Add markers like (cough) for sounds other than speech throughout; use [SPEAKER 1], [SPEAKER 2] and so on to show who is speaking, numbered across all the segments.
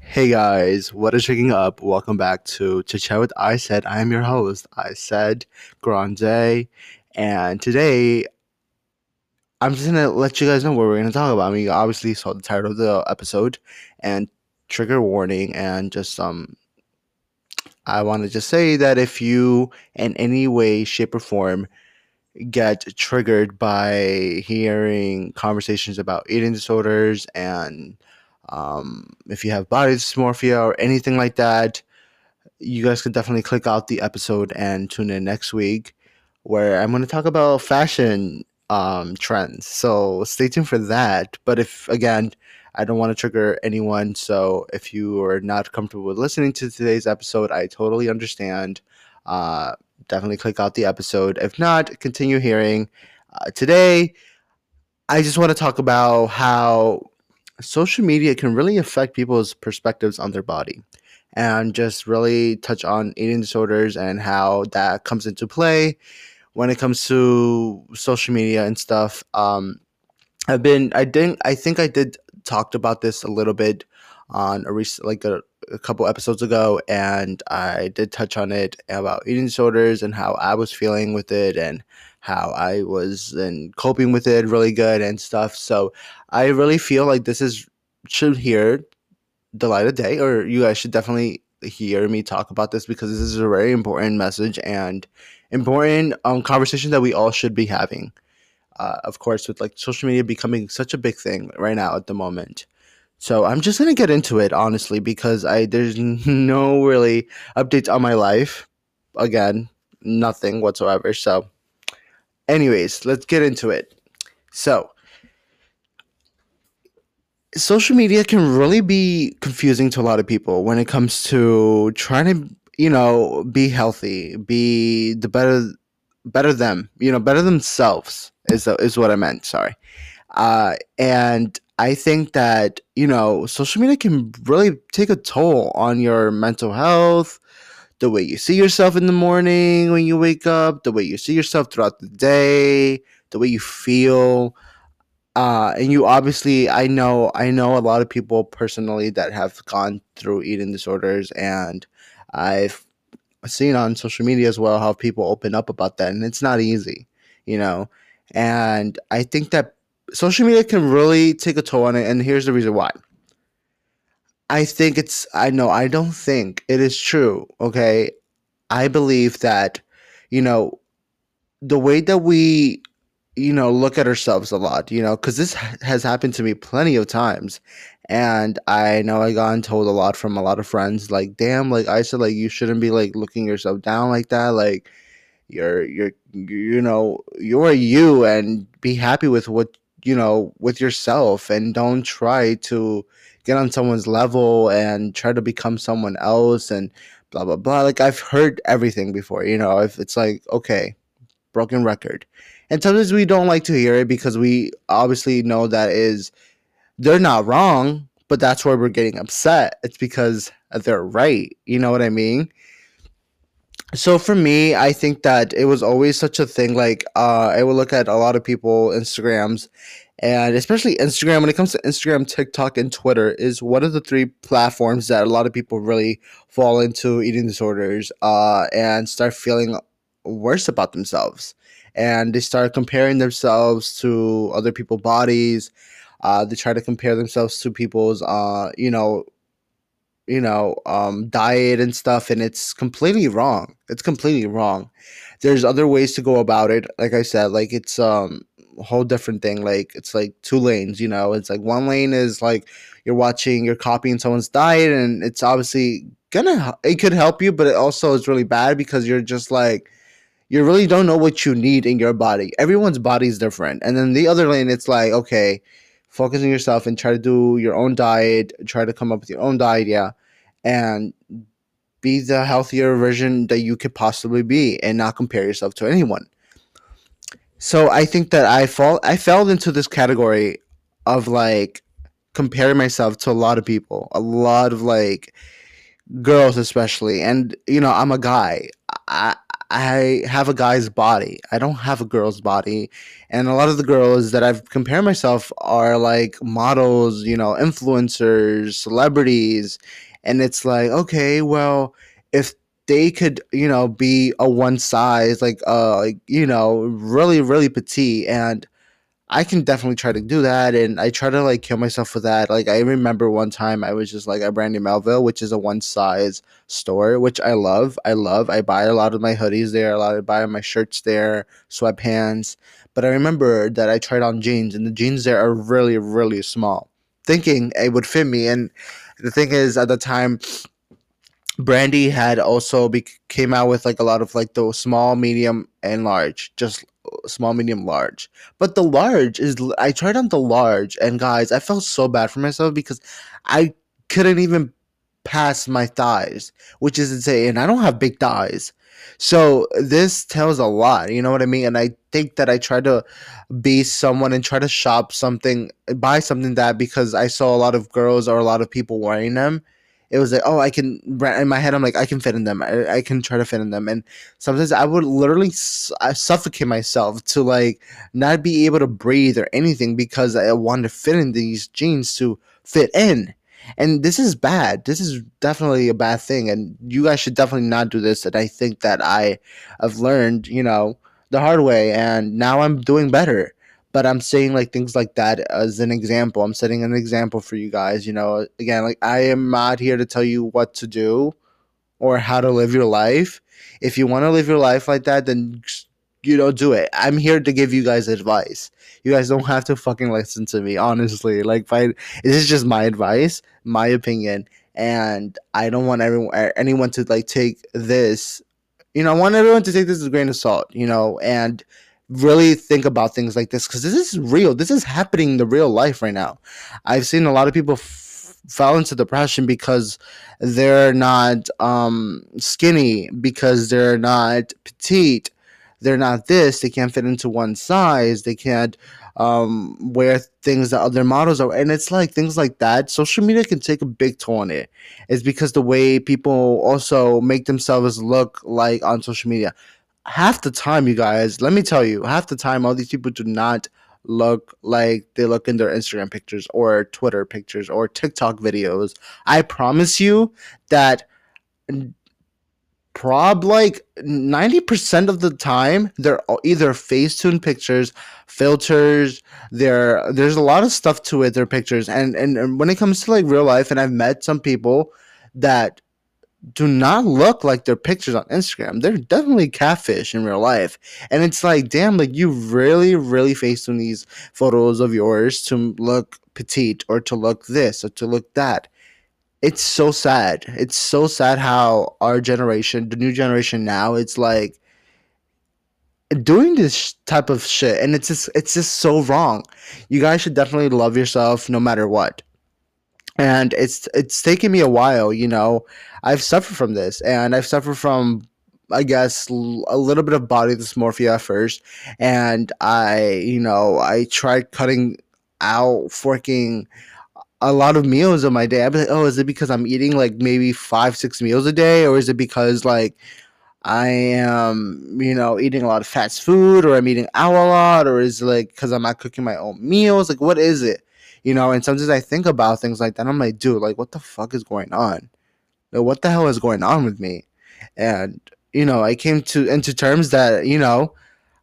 [SPEAKER 1] Hey guys, what is shaking up? Welcome back to To Chat with Isaid. I am your host, Isaid Grande, and today I'm just gonna let you guys know what we're gonna talk about. I mean, you obviously saw the title of the episode and trigger warning, and just um, I want to just say that if you, in any way, shape, or form, get triggered by hearing conversations about eating disorders and um, if you have body dysmorphia or anything like that, you guys can definitely click out the episode and tune in next week where I'm going to talk about fashion um, trends. So stay tuned for that. But if, again, I don't want to trigger anyone. So if you are not comfortable with listening to today's episode, I totally understand. Uh, definitely click out the episode. If not, continue hearing. Uh, today, I just want to talk about how social media can really affect people's perspectives on their body and just really touch on eating disorders and how that comes into play when it comes to social media and stuff. Um, I've been, I didn't, I think I did talked about this a little bit on a recent, like a, a couple episodes ago, and I did touch on it about eating disorders and how I was feeling with it and how I was and coping with it really good and stuff. So I really feel like this is should hear the light of day, or you guys should definitely hear me talk about this because this is a very important message and important um, conversation that we all should be having. Uh, of course, with like social media becoming such a big thing right now at the moment. So I'm just gonna get into it honestly because I there's (laughs) no really updates on my life. Again, nothing whatsoever. So, anyways, let's get into it. So, social media can really be confusing to a lot of people when it comes to trying to you know be healthy be the better better them you know better themselves is is what i meant sorry. Uh and i think that you know social media can really take a toll on your mental health the way you see yourself in the morning when you wake up the way you see yourself throughout the day the way you feel. Uh, and you obviously i know i know a lot of people personally that have gone through eating disorders and i've seen on social media as well how people open up about that and it's not easy you know and i think that social media can really take a toll on it and here's the reason why i think it's i know i don't think it is true okay i believe that you know the way that we you know, look at ourselves a lot, you know, because this has happened to me plenty of times. And I know I got told a lot from a lot of friends, like, damn, like I said, like, you shouldn't be like looking yourself down like that. Like, you're, you're, you know, you're you and be happy with what, you know, with yourself and don't try to get on someone's level and try to become someone else and blah, blah, blah. Like, I've heard everything before, you know, if it's like, okay, broken record. And sometimes we don't like to hear it because we obviously know that is they're not wrong but that's why we're getting upset. It's because they're right. You know what i mean so for me i think that it was always such a thing like uh i would look at a lot of people instagrams and especially instagram when it comes to instagram tiktok and twitter is one of the three platforms that a lot of people really fall into eating disorders uh and start feeling worse about themselves and they start comparing themselves to other people's bodies. Uh, they try to compare themselves to people's, uh, you know, you know, um, diet and stuff, and it's completely wrong. It's completely wrong. There's other ways to go about it. Like I said, like it's um, a whole different thing. Like it's like two lanes. You know, it's like one lane is like you're watching, you're copying someone's diet, and it's obviously gonna it could help you, but it also is really bad because you're just like you really don't know what you need in your body. Everyone's body is different. And then the other lane, it's like, okay, focus on yourself and try to do your own diet, try to come up with your own diet, yeah, and be the healthier version that you could possibly be and not compare yourself to anyone. So I think that I fall I fell into this category of like comparing myself to a lot of people, a lot of like girls especially. And you know, I'm a guy. I I have a guy's body. I don't have a girl's body. And a lot of the girls that I've compared myself are like models, you know, influencers, celebrities. And it's like, okay, well, if they could, you know, be a one size, like uh you know, really, really petite and I can definitely try to do that, and I try to like kill myself for that. Like I remember one time I was just like at Brandy Melville, which is a one size store, which I love. I love. I buy a lot of my hoodies there, a lot of buy my shirts there, sweatpants. But I remember that I tried on jeans, and the jeans there are really, really small, thinking it would fit me. And the thing is, at the time, Brandy had also be- came out with like a lot of like the small, medium, and large, just small, medium, large. But the large is I tried on the large, and guys, I felt so bad for myself because I couldn't even pass my thighs, which is insane. And I don't have big thighs. So this tells a lot, you know what I mean? And I think that I try to be someone and try to shop something, buy something that because I saw a lot of girls or a lot of people wearing them it was like, oh, I can. In my head, I'm like, I can fit in them. I, I can try to fit in them. And sometimes I would literally suffocate myself to like not be able to breathe or anything because I wanted to fit in these jeans to fit in. And this is bad. This is definitely a bad thing. And you guys should definitely not do this. And I think that I have learned, you know, the hard way. And now I'm doing better but I'm saying like things like that as an example. I'm setting an example for you guys. You know, again, like I am not here to tell you what to do or how to live your life. If you want to live your life like that, then you know, do it. I'm here to give you guys advice. You guys don't have to fucking listen to me, honestly. Like, I, this is just my advice, my opinion, and I don't want everyone eh, anyone to like take this. You know, I want everyone to take this as a grain of salt. You know, and really think about things like this because this is real. This is happening in the real life right now. I've seen a lot of people f- fall into depression because they're not um, skinny, because they're not petite, they're not this, they can't fit into one size, they can't um, wear things that other models are. And it's like things like that. Social media can take a big toll on it. It's because the way people also make themselves look like on social media half the time, you guys, let me tell you, half the time, all these people do not look like they look in their Instagram pictures or Twitter pictures or TikTok videos. I promise you that prob like 90% of the time they're either facetune pictures filters there there's a lot of stuff to it their pictures and, and and when it comes to like real life and i've met some people that do not look like their pictures on Instagram. They're definitely catfish in real life. And it's like, damn, like you really, really faced on these photos of yours to look petite or to look this or to look that. It's so sad. It's so sad how our generation, the new generation now, it's like doing this type of shit and it's just it's just so wrong. You guys should definitely love yourself no matter what and it's it's taken me a while you know i've suffered from this and i've suffered from i guess a little bit of body dysmorphia first and i you know i tried cutting out forking a lot of meals of my day i'd be like oh is it because i'm eating like maybe five six meals a day or is it because like I am, you know, eating a lot of fast food, or I'm eating out a lot, or is it like because I'm not cooking my own meals? Like, what is it? You know, and sometimes I think about things like that. I'm like, dude, like, what the fuck is going on? Like, what the hell is going on with me? And you know, I came to into terms that you know,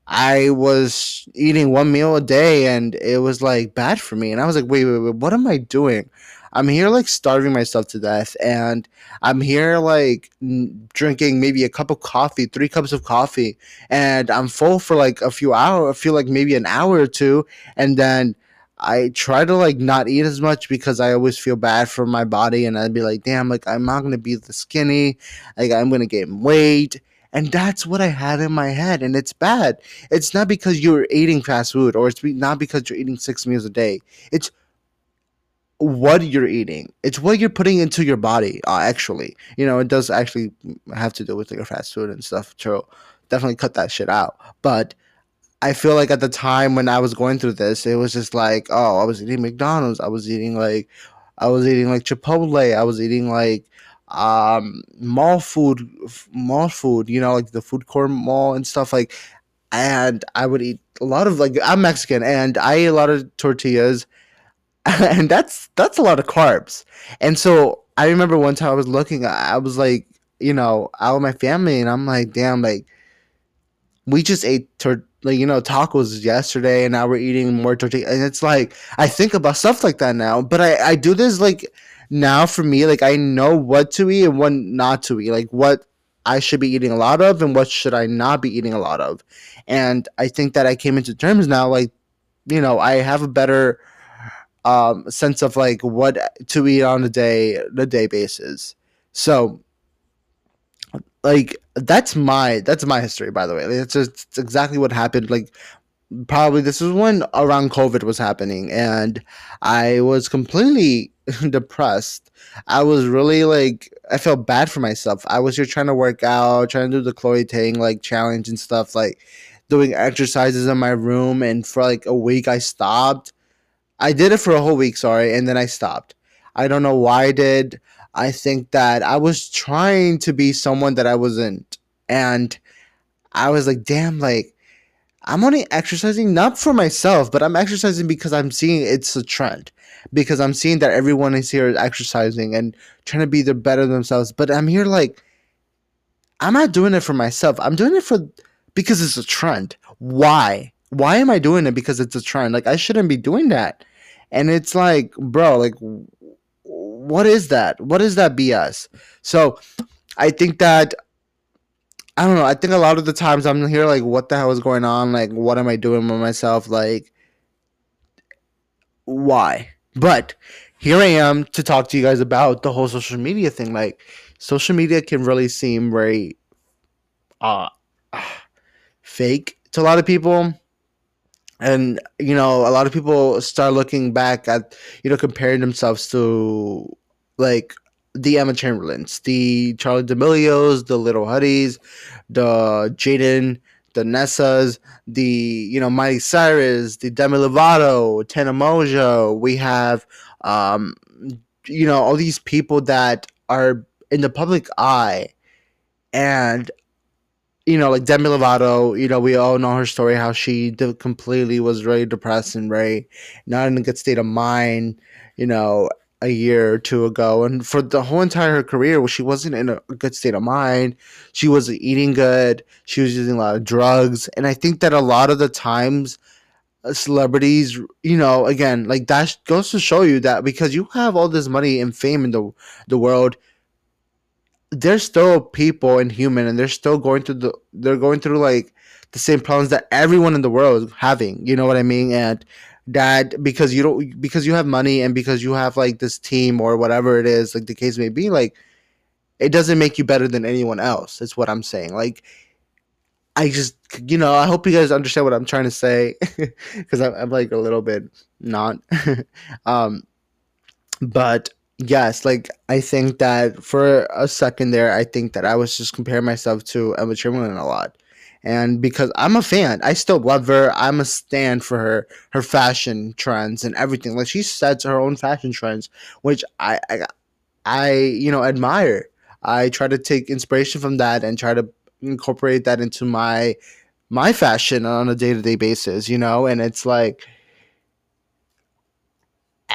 [SPEAKER 1] I was eating one meal a day, and it was like bad for me. And I was like, wait, wait, wait, what am I doing? I'm here like starving myself to death, and I'm here like n- drinking maybe a cup of coffee, three cups of coffee, and I'm full for like a few hours. I feel like maybe an hour or two, and then I try to like not eat as much because I always feel bad for my body and I'd be like, damn, like I'm not gonna be the skinny, like I'm gonna gain weight. And that's what I had in my head, and it's bad. It's not because you're eating fast food or it's not because you're eating six meals a day. It's what you're eating. It's what you're putting into your body. Uh, actually, you know, it does actually have to do with like your fast food and stuff. So definitely cut that shit out. But I feel like at the time when I was going through this, it was just like, oh, I was eating McDonald's. I was eating like, I was eating like Chipotle. I was eating like um mall food mall food you know like the food court mall and stuff like and i would eat a lot of like i'm mexican and i eat a lot of tortillas (laughs) and that's that's a lot of carbs and so i remember one time i was looking i was like you know out with my family and i'm like damn like we just ate tor- like you know tacos yesterday and now we're eating more tortilla and it's like i think about stuff like that now but i i do this like now for me like i know what to eat and what not to eat like what i should be eating a lot of and what should i not be eating a lot of. And i think that i came into terms now like you know i have a better um sense of like what to eat on a day the day basis. So like that's my that's my history by the way. It's just exactly what happened. Like probably this was when around covid was happening and i was completely (laughs) depressed. I was really like i felt bad for myself. I was here trying to work out trying to do the chloe ting like challenge and stuff like doing exercises in my room and for like a week i stopped. I did it for a whole week sorry and then i stopped. I don't know why i did I think that I was trying to be someone that I wasn't. And I was like, damn, like, I'm only exercising not for myself, but I'm exercising because I'm seeing it's a trend. Because I'm seeing that everyone is here exercising and trying to be the better themselves. But I'm here like, I'm not doing it for myself. I'm doing it for because it's a trend. Why? Why am I doing it because it's a trend? Like I shouldn't be doing that. And it's like, bro, like what is that? What is that BS? So I think that I don't know. I think a lot of the times I'm here like, what the hell is going on? Like, what am I doing with myself? Like, why? But here I am to talk to you guys about the whole social media thing. Like, social media can really seem very uh (sighs) fake to a lot of people and you know a lot of people start looking back at you know comparing themselves to like the Emma Chamberlains, the Charli D'Amelio's, the Lil Huddys, the Jaden, the Nessas, the you know Miley Cyrus, the Demi Lovato, Tana Mongeau. We have um, you know all these people that are in the public eye, and you know, like Demi Lovato, you know, we all know her story how she completely was really depressed and very not in a good state of mind, you know, a year or two ago. And for the whole entire career, she wasn't in a good state of mind. She wasn't eating good. She was using a lot of drugs. And I think that a lot of the times, uh, celebrities, you know, again, like that goes to show you that because you have all this money and fame in the the world, they're still people and human and they're still going through the they're going through like the same problems that everyone in the world is having you know what i mean? And that because you don't because you have money and because you have like this team or whatever it is like the case may be like it doesn't make you better than anyone else is what i'm saying. Like i just you know i hope you guys understand what i'm trying to say (laughs) because I'm, I'm like a little bit not. (laughs) Um but yes, like I think that for a second there, I think that I was just comparing myself to Emma Chamberlain a lot. And because I'm a fan, I still love her. I'm a stand for her, her fashion trends and everything. Like she sets her own fashion trends, which I, I, I, you know, admire. I try to take inspiration from that and try to incorporate that into my, my fashion on a day to day basis. You know, and it's like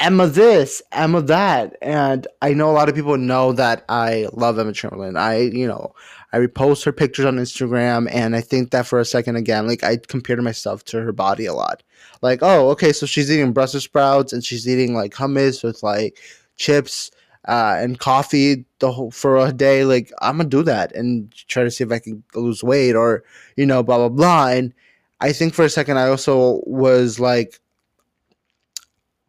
[SPEAKER 1] Emma this, Emma that. And I know a lot of people know that I love Emma Chamberlain. I, you know, I repost her pictures on Instagram and I think that for a second again, like I compared myself to her body a lot. Like, oh, okay, so she's eating Brussels sprouts and she's eating like hummus with like chips uh, and coffee the whole for a day. Like, I'm gonna do that and try to see if I can lose weight or, you know, blah blah blah. And I think for a second I also was like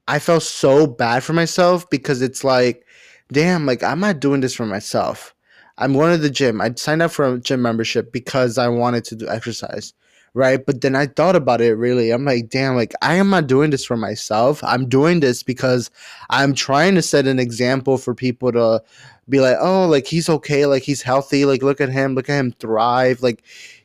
[SPEAKER 1] I felt so bad for myself because it's like, damn, like I'm not doing this for myself. I'm going to the gym. I signed up for a gym membership because I wanted to do exercise, right? But then I thought about it really. I'm like, damn, like I am not doing this for myself. I'm doing this because I'm trying to set an example for people to be like, oh, like he's okay, like he's healthy, like look at him, look at him thrive, like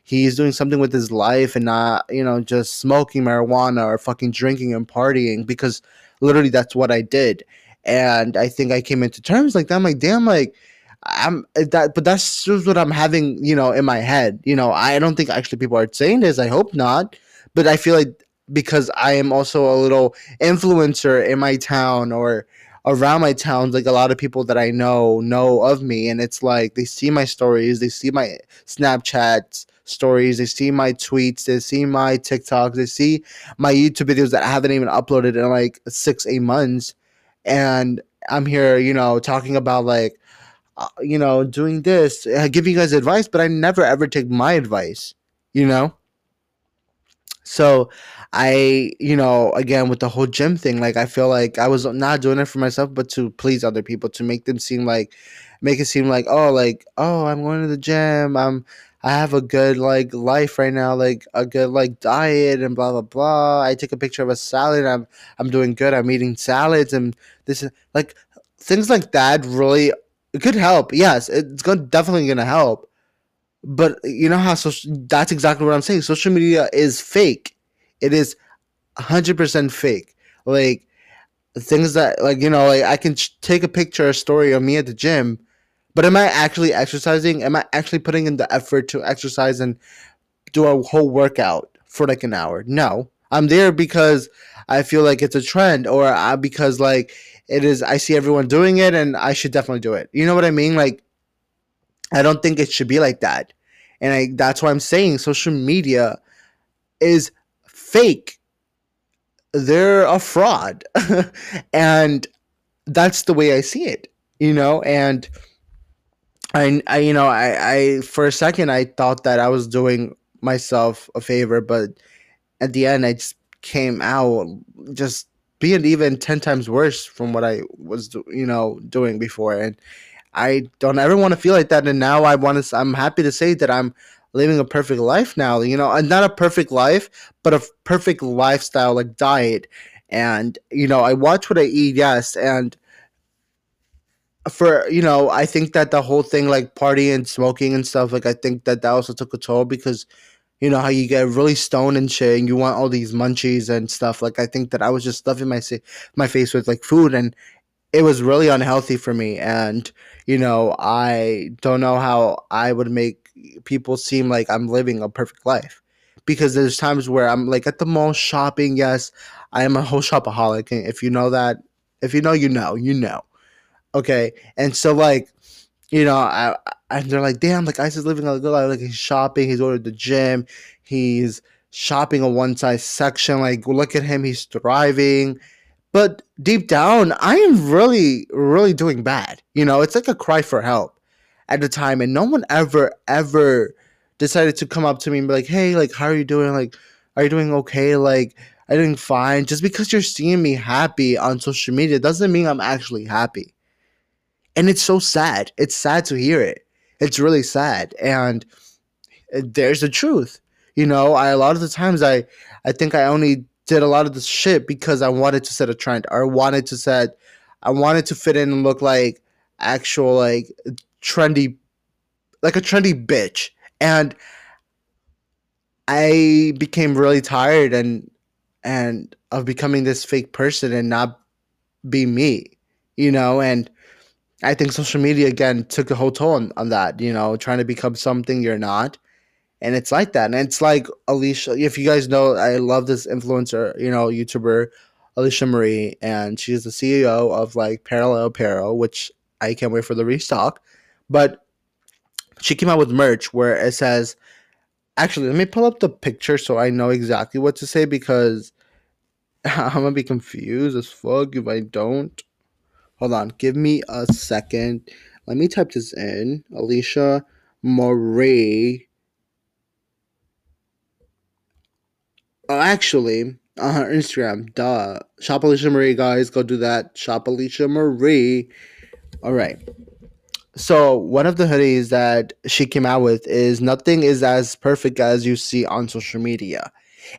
[SPEAKER 1] he's doing something with his life and not, you know, just smoking marijuana or fucking drinking and partying because literally that's what I did. And I think I came into terms like that. I'm like, damn, like I'm eh, that, but that's just what I'm having, you know, in my head. You know, I don't think actually people are saying this. I hope not, but I feel like because I am also a little influencer in my town or around my town, like a lot of people that I know know of me, and it's like they see my stories, they see my Snapchats stories, they see my tweets, they see my TikToks, they see my YouTube videos that I haven't even uploaded in like six, eight months, and I'm here, you know, talking about like, uh, you know, doing this, I give you guys advice, but I never ever take my advice, you know. So I, you know, again with the whole gym thing, like I feel like I was not doing it for myself, but to please other people, to make them seem like, make it seem like, oh, like, oh, I'm going to the gym. I'm, I have a good like life right now, like a good like diet and blah blah blah. I take a picture of a salad. I'm, I'm doing good. I'm eating salads and this is like things like that. Really, it could help. Yes, it's going definitely gonna help. But you know how social, that's exactly what I'm saying. Social media is fake. It is 100% fake. Like things that like you know like I can take a picture or a story of me at the gym, but am I actually exercising? Am I actually putting in the effort to exercise and do a whole workout for like an hour? No. I'm there because I feel like it's a trend or I, because like it is I see everyone doing it and I should definitely do it. You know what I mean? Like I don't think it should be like that. And I that's why I'm saying social media is fake. They're a fraud. (laughs) and that's the way I see it, you know, and I, I you know, I, I for a second I thought that I was doing myself a favor, but at the end I just came out just being even 10 times worse from what I was you know doing before and I don't ever want to feel like that. And now I want to, I'm happy to say that I'm living a perfect life now, you know, and not a perfect life, but a perfect lifestyle, like diet. And, you know, I watch what I eat, yes. And for, you know, I think that the whole thing, like partying and smoking and stuff, like, I think that that also took a toll because, you know, how you get really stoned and shit and you want all these munchies and stuff. Like, I think that I was just stuffing my, my face with like food and, it was really unhealthy for me. And you know i don't know how i would make people seem like i'm living a perfect life because there's times where i'm like at the mall shopping yes i am a whole shopaholic. If you know that if you know you know you know okay and so like you know i and they're like damn like ice is living a good life like he's shopping he's ordered the gym he's shopping a one size section like look at him he's thriving but deep down, I am really, really doing bad. You know, it's like a cry for help at the time. And no one ever, ever decided to come up to me and be like, hey, like, how are you doing? Like, are you doing okay? Like, you doing fine? Just because you're seeing me happy on social media doesn't mean I'm actually happy. And it's so sad. It's sad to hear it. It's really sad. And there's the truth. You know, I a lot of the times I I think I only did a lot of this shit because I wanted to set a trend or wanted to set I wanted to fit in and look like actual like trendy like a trendy bitch. And I became really tired and and of becoming this fake person and not be me, you know, and I think social media again took a whole toll on, on that, you know, trying to become something you're not and it's like that. And it's like Alicia. If you guys know, I love this influencer, you know, YouTuber Alicia Marie, and she's the CEO of like Parallel Apparel, which I can't wait for the restock. But she came out with merch where it says, actually, let me pull up the picture so I know exactly what to say because (laughs) I'm gonna be confused as fuck if I don't. Hold on, give me a second. Let me type this in. Alicia Marie Oh, actually, on her Instagram, duh. Shop Alicia Marie, guys. Go do that. Shop Alicia Marie. All right. So, one of the hoodies that she came out with is nothing is as perfect as you see on social media.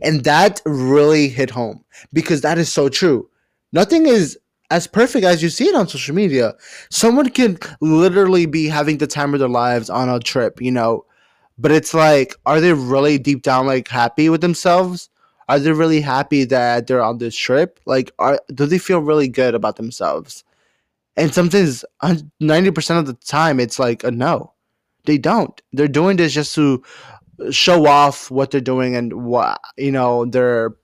[SPEAKER 1] And that really hit home because that is so true. Nothing is as perfect as you see it on social media. Someone can literally be having the time of their lives on a trip, you know, but it's like, are they really deep down like happy with themselves? are they really happy that they're on this trip? Like, are do they feel really good about themselves? And sometimes 90% of the time it's like a no. They don't. They're doing this just to show off what they're doing and what you know their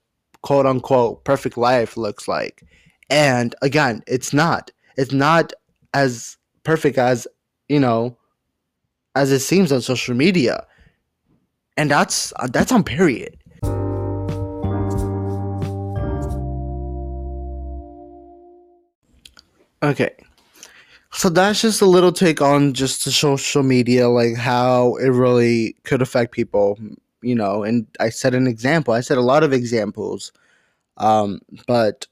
[SPEAKER 1] quote unquote perfect life looks like. And again, it's not. It's not as perfect as, you know, as it seems on social media. And that's that's on period. Okay. So that's just a little take on just the social media, like how it really could affect people, you know. And I said an example. I said a lot of examples, um, but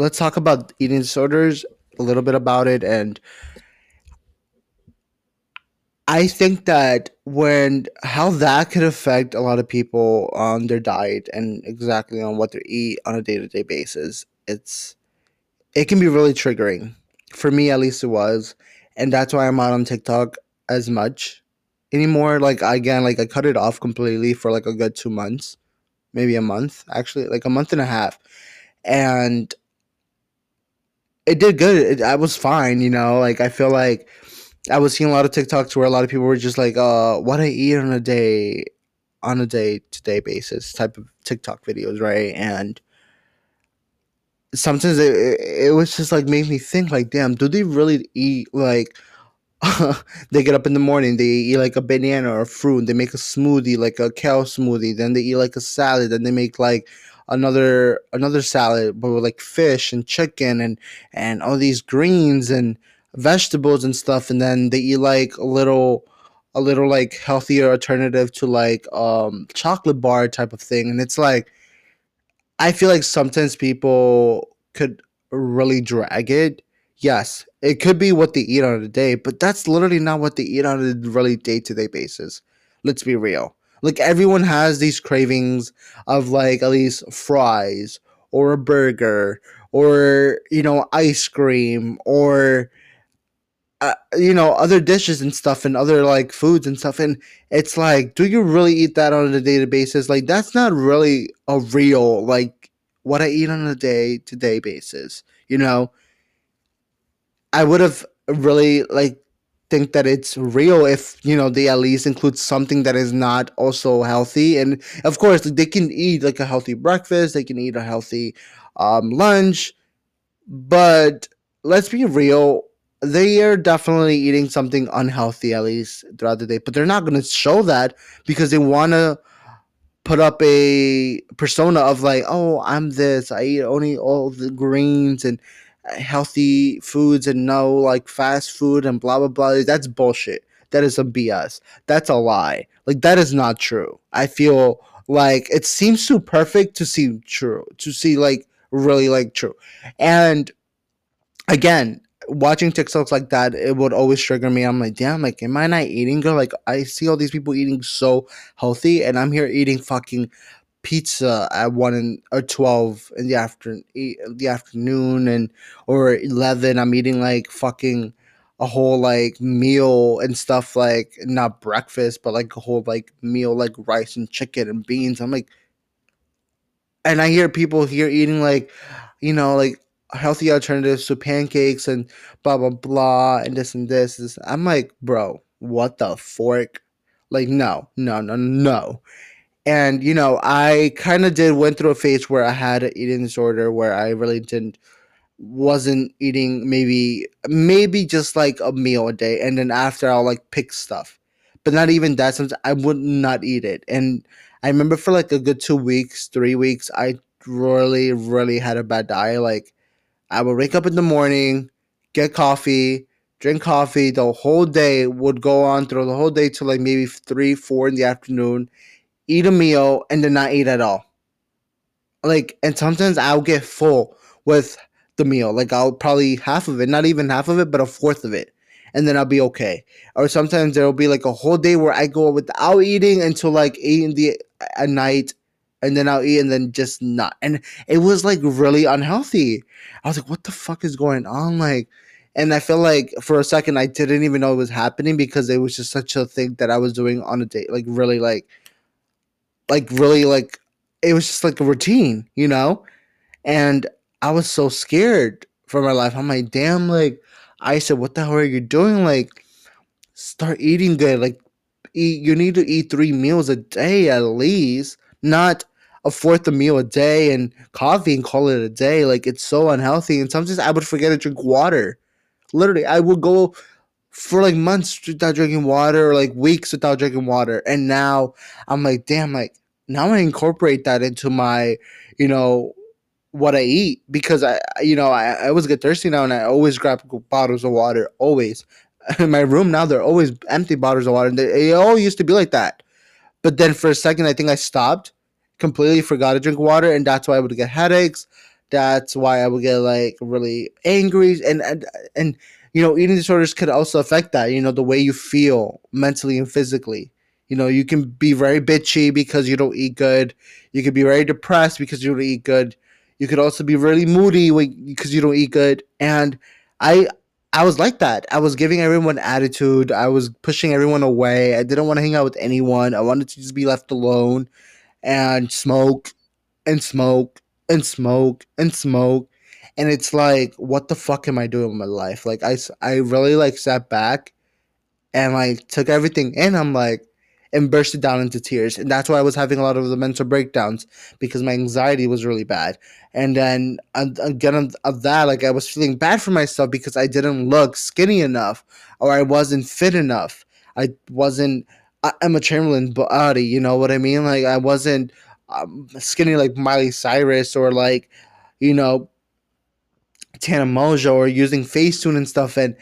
[SPEAKER 1] let's talk about eating disorders a little bit about it. And I think that when how that could affect a lot of people on their diet and exactly on what they eat on a day to day basis, it's it can be really triggering. For me, at least, it was, and that's why I'm not on TikTok as much anymore. Like again, like I cut it off completely for like a good two months, maybe a month, actually, like a month and a half, and it did good. It, I was fine, you know. Like I feel like I was seeing a lot of TikToks where a lot of people were just like, "Uh, what I eat on a day, on a day to day basis," type of TikTok videos, right? And sometimes it, it was just like made me think like damn do they really eat like (laughs) they get up in the morning they eat like a banana or a fruit they make a smoothie like a kale smoothie then they eat like a salad then they make like another another salad but with like fish and chicken and and all these greens and vegetables and stuff and then they eat like a little a little like healthier alternative to like um chocolate bar type of thing and it's like I feel like sometimes people could really drag it. Yes, it could be what they eat on a day, but that's literally not what they eat on a really day to day basis. Let's be real. Like everyone has these cravings of like at least fries or a burger or you know ice cream or uh, you know other dishes and stuff and other like foods and stuff. And it's like do you really eat that on a daily basis? Like that's not really a real like what i eat on a day to day basis you know? I would have really like think that it's real if you know they at least include something that is not also healthy. And of course they can eat like a healthy breakfast. They can eat a healthy um, lunch. But let's be real they are definitely eating something unhealthy at least throughout the day. But they're not going to show that because they want to put up a persona of like oh i'm this. I eat only all the greens and healthy foods and no like fast food and blah blah blah that's bullshit. That is a bs that's a lie. Like that is not true. I feel like it seems too perfect to seem true to see like really like true. And again watching TikToks like that, it would always trigger me. I'm like, damn, like, am I not eating good? Like, I see all these people eating so healthy, and I'm here eating fucking pizza at one and or twelve in the afternoon, the afternoon, and or eleven. I'm eating like fucking a whole like meal and stuff like not breakfast, but like a whole like meal like rice and chicken and beans. I'm like, and I hear people here eating like, you know, like healthy alternatives to pancakes and blah blah blah and this and this. I'm like, bro, what the fork? Like, no, no, no, no. And you know, I kind of did went through a phase where I had an eating disorder where I really didn't wasn't eating maybe maybe just like a meal a day and then after I'll like pick stuff. But not even that sometimes I would not eat it. And I remember for like a good two weeks, three weeks, I really, really had a bad diet. Like I would wake up in the morning, get coffee, drink coffee. The whole day would go on through the whole day till like maybe three, four in the afternoon. Eat a meal and then not eat at all. Like, and sometimes I'll get full with the meal. Like, I'll probably half of it, not even half of it, but a fourth of it, and then I'll be okay. Or sometimes there'll be like a whole day where I go without eating until like eight in the at night, and then I'll eat and then just not. And it was like really unhealthy. I was like, what the fuck is going on? Like, and I feel like for a second I didn't even know it was happening because it was just such a thing that I was doing on a date. Like really like like really like it was just like a routine, you know? And I was so scared for my life. I'm like, damn, like I said, what the hell are you doing? Like, start eating good. Like, eat. You need to eat three meals a day at least, not a fourth a meal a day and coffee and call it a day. Like, it's so unhealthy. And sometimes I would forget to drink water. Literally, I would go for like months without drinking water or like weeks without drinking water. And now I'm like, damn, like now I incorporate that into my, you know, what I eat because I, you know, I, I always get thirsty now and I always grab bottles of water, always. (laughs) In my room now, they're always empty bottles of water. They, it all used to be like that. But then for a second, I think I stopped, completely forgot to drink water, and that's why I would get headaches. That's why I would get like really angry and and and you know, eating disorders could also affect that, you know, the way you feel mentally and physically. You know, you can be very bitchy because you don't eat good. You could be very depressed because you don't eat good. You could also be really moody because you don't eat good. And I I was like that. I was giving everyone attitude. I was pushing everyone away. I didn't want to hang out with anyone. I wanted to just be left alone and smoke and smoke and smoke and smoke and it's like what the fuck am i doing with my life? Like i i really like sat back and like took everything in i'm like and bursted down into tears and that's why i was having a lot of the mental breakdowns because my anxiety was really bad. And then again of that like i was feeling bad for myself because i didn't look skinny enough or i wasn't fit enough. I wasn't I, Emma Chamberlain body, you know what I mean? Like I wasn't um, skinny like Miley Cyrus or like, you know, Tana Mongeau or using Facetune and stuff. And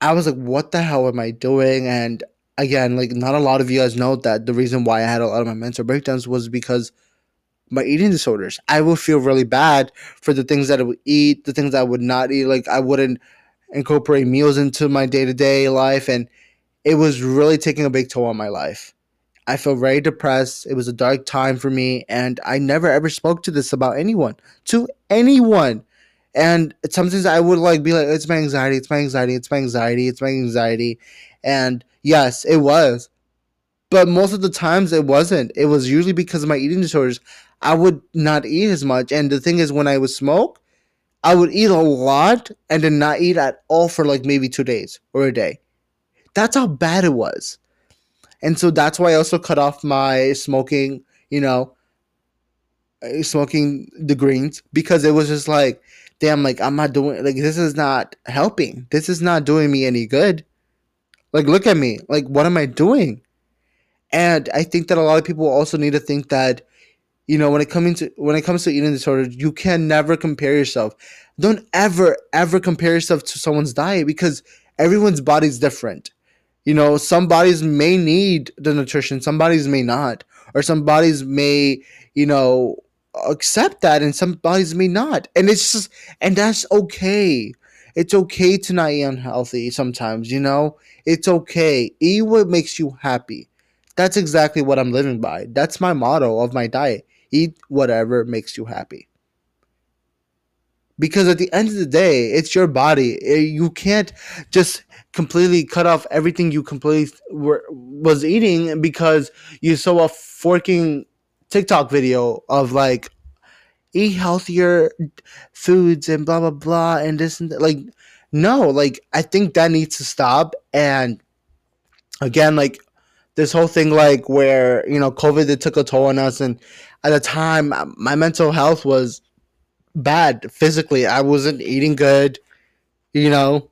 [SPEAKER 1] I was like, what the hell am I doing? And again, like not a lot of you guys know that the reason why I had a lot of my mental breakdowns was because my eating disorders. I would feel really bad for the things that I would eat, the things I would not eat. Like I wouldn't incorporate meals into my day to day life. And it was really taking a big toll on my life. I felt very depressed. It was a dark time for me. And I never ever spoke to this about anyone, to anyone. And sometimes I would like be like, it's my anxiety, it's my anxiety, it's my anxiety, it's my anxiety. And yes, it was. But most of the times it wasn't. It was usually because of my eating disorders. I would not eat as much. And the thing is, when I would smoke, I would eat a lot and then not eat at all for like maybe two days or a day. That's how bad it was. And so that's why I also cut off my smoking, you know, uh, smoking the greens because it was just like damn, like I'm not doing like this is not helping. This is not doing me any good. Like look at me. Like what am I doing? And I think that a lot of people also need to think that you know when it comes to when it comes to eating disorders, you can never compare yourself. Don't ever ever compare yourself to someone's diet because everyone's body's different. You know, some bodies may need the nutrition, some bodies may not, or some bodies may, you know, accept that and some bodies may not. And it's just and that's okay. It's okay to not eat unhealthy sometimes you know? It's okay. Eat what makes you happy. That's exactly what i'm living by. That's my motto of my diet. Eat whatever makes you happy. Because at the end of the day it's your body. Eh, you can't just completely cut off everything you completely were, was eating because you saw a forking TikTok video of like eat healthier foods and blah blah blah and this and that. like no like I think that needs to stop. And again like this whole thing like where you know COVID it took a toll on us. And at the time my mental health was bad physically. I wasn't eating good you know?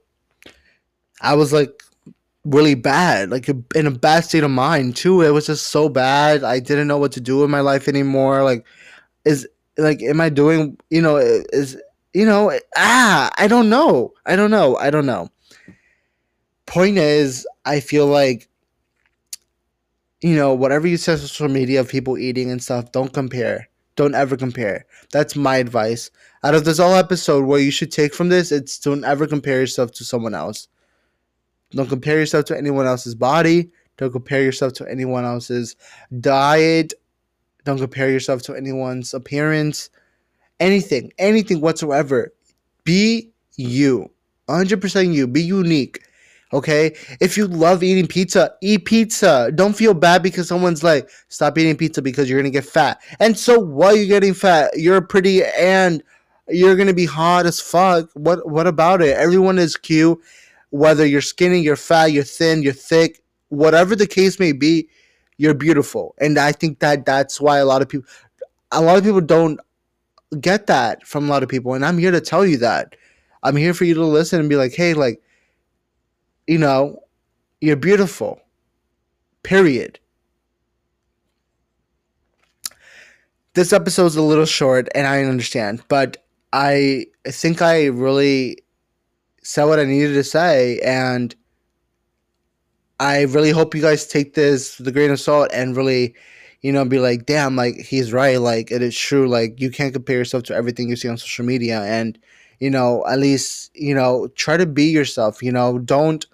[SPEAKER 1] I was like really bad, like in a bad state of mind too. It was just so bad. I didn't know what to do in my life anymore. Like, is like, am I doing? You know, is you know? Ah, I don't know. I don't know. I don't know. Point is, I feel like you know, whatever you see on social media of people eating and stuff, don't compare. Don't ever compare. That's my advice. Out of this whole episode, what you should take from this, it's don't ever compare yourself to someone else. Don't compare yourself to anyone else's body. Don't compare yourself to anyone else's diet. Don't compare yourself to anyone's appearance. Anything, anything whatsoever. Be you. 100% you. Be unique. Okay? If you love eating pizza, eat pizza. Don't feel bad because someone's like, stop eating pizza because you're going to get fat. And so while you're getting fat, you're pretty and you're gonna be hot as fuck. What what about it? Everyone is cute, whether you're skinny, you're fat, you're thin, you're thick, whatever the case may be, you're beautiful. And I think that that's why a lot of people, a lot of people don't get that from a lot of people. And I'm here to tell you that. I'm here for you to listen and be like, hey, like, you know, you're beautiful. Period. This episode's a little short, and I understand, but I think I really said what I needed to say, and I really hope you guys take this with a grain of salt and really, you know, be like, damn, like he's right, like it is true, like you can't compare yourself to everything you see on social media, and you know, at least you know, try to be yourself. You know, don't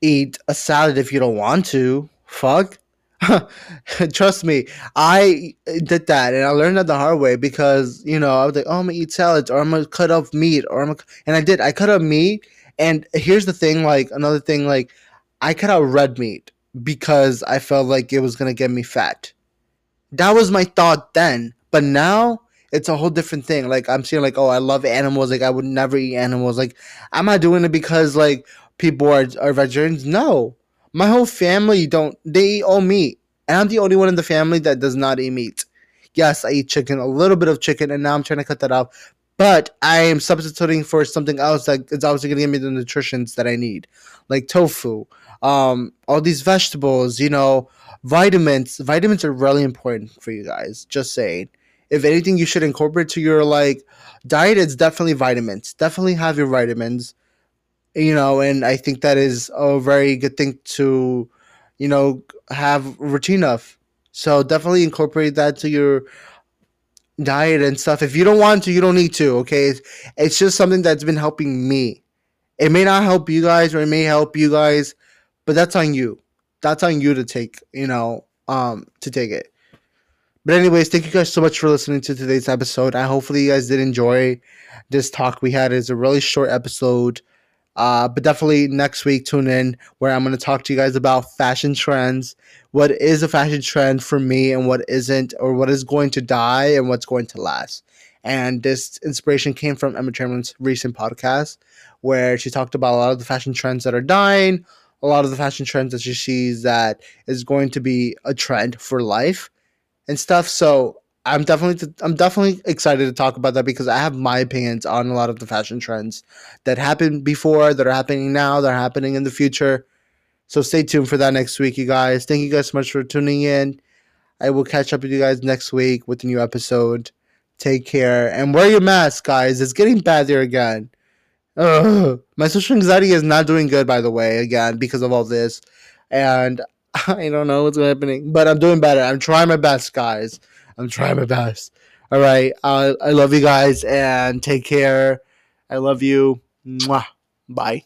[SPEAKER 1] eat a salad if you don't want to. Fuck. (laughs) Trust me, I did that and I learned that the hard way because you know I was like, oh, I'm gonna eat salads or I'm gonna cut off meat or I'm gonna, and I did. I cut off meat, and here's the thing, like another thing, like I cut out red meat because I felt like it was gonna get me fat. That was my thought then, but now it's a whole different thing. Like I'm seeing, like, oh, I love animals. Like I would never eat animals. Like I'm not doing it because like people are are vegetarians. No, my whole family don't. They eat all meat, and I'm the only one in the family that does not eat meat. Yes, I eat chicken, a little bit of chicken, and now I'm trying to cut that off. But I am substituting for something else that is obviously going to give me the nutrients that I need, like tofu, um, all these vegetables, you know, vitamins. Vitamins are really important for you guys. Just saying. If anything, you should incorporate to your like diet. It's definitely vitamins. Definitely have your vitamins you know, and I think that is a very good thing to, you know, have routine of. So definitely incorporate that to your diet and stuff. If you don't want to, you don't need to. Okay, it's, it's just something that's been helping me. It may not help you guys, or it may help you guys, but that's on you. That's on you to take. You know, um, to take it. But anyways, thank you guys so much for listening to today's episode. I hopefully you guys did enjoy this talk we had. It's a really short episode. Uh, but definitely next week, tune in where I'm going to talk to you guys about fashion trends. What is a fashion trend for me and what isn't, or what is going to die and what's going to last. And this inspiration came from Emma Chamberlain's recent podcast where she talked about a lot of the fashion trends that are dying, a lot of the fashion trends that she sees that is going to be a trend for life and stuff. So I'm definitely I'm definitely excited to talk about that because I have my opinions on a lot of the fashion trends that happened before, that are happening now, that are happening in the future. So stay tuned for that next week, you guys. Thank you guys so much for tuning in. I will catch up with you guys next week with a new episode. Take care and wear your mask, guys. It's getting bad there again. Ugh. My social anxiety is not doing good, by the way, again because of all this, and (laughs) I don't know what's happening, but I'm doing better. I'm trying my best, guys. I'm trying my best. All right. Uh, I love you guys and take care. I love you. Mwah. Bye.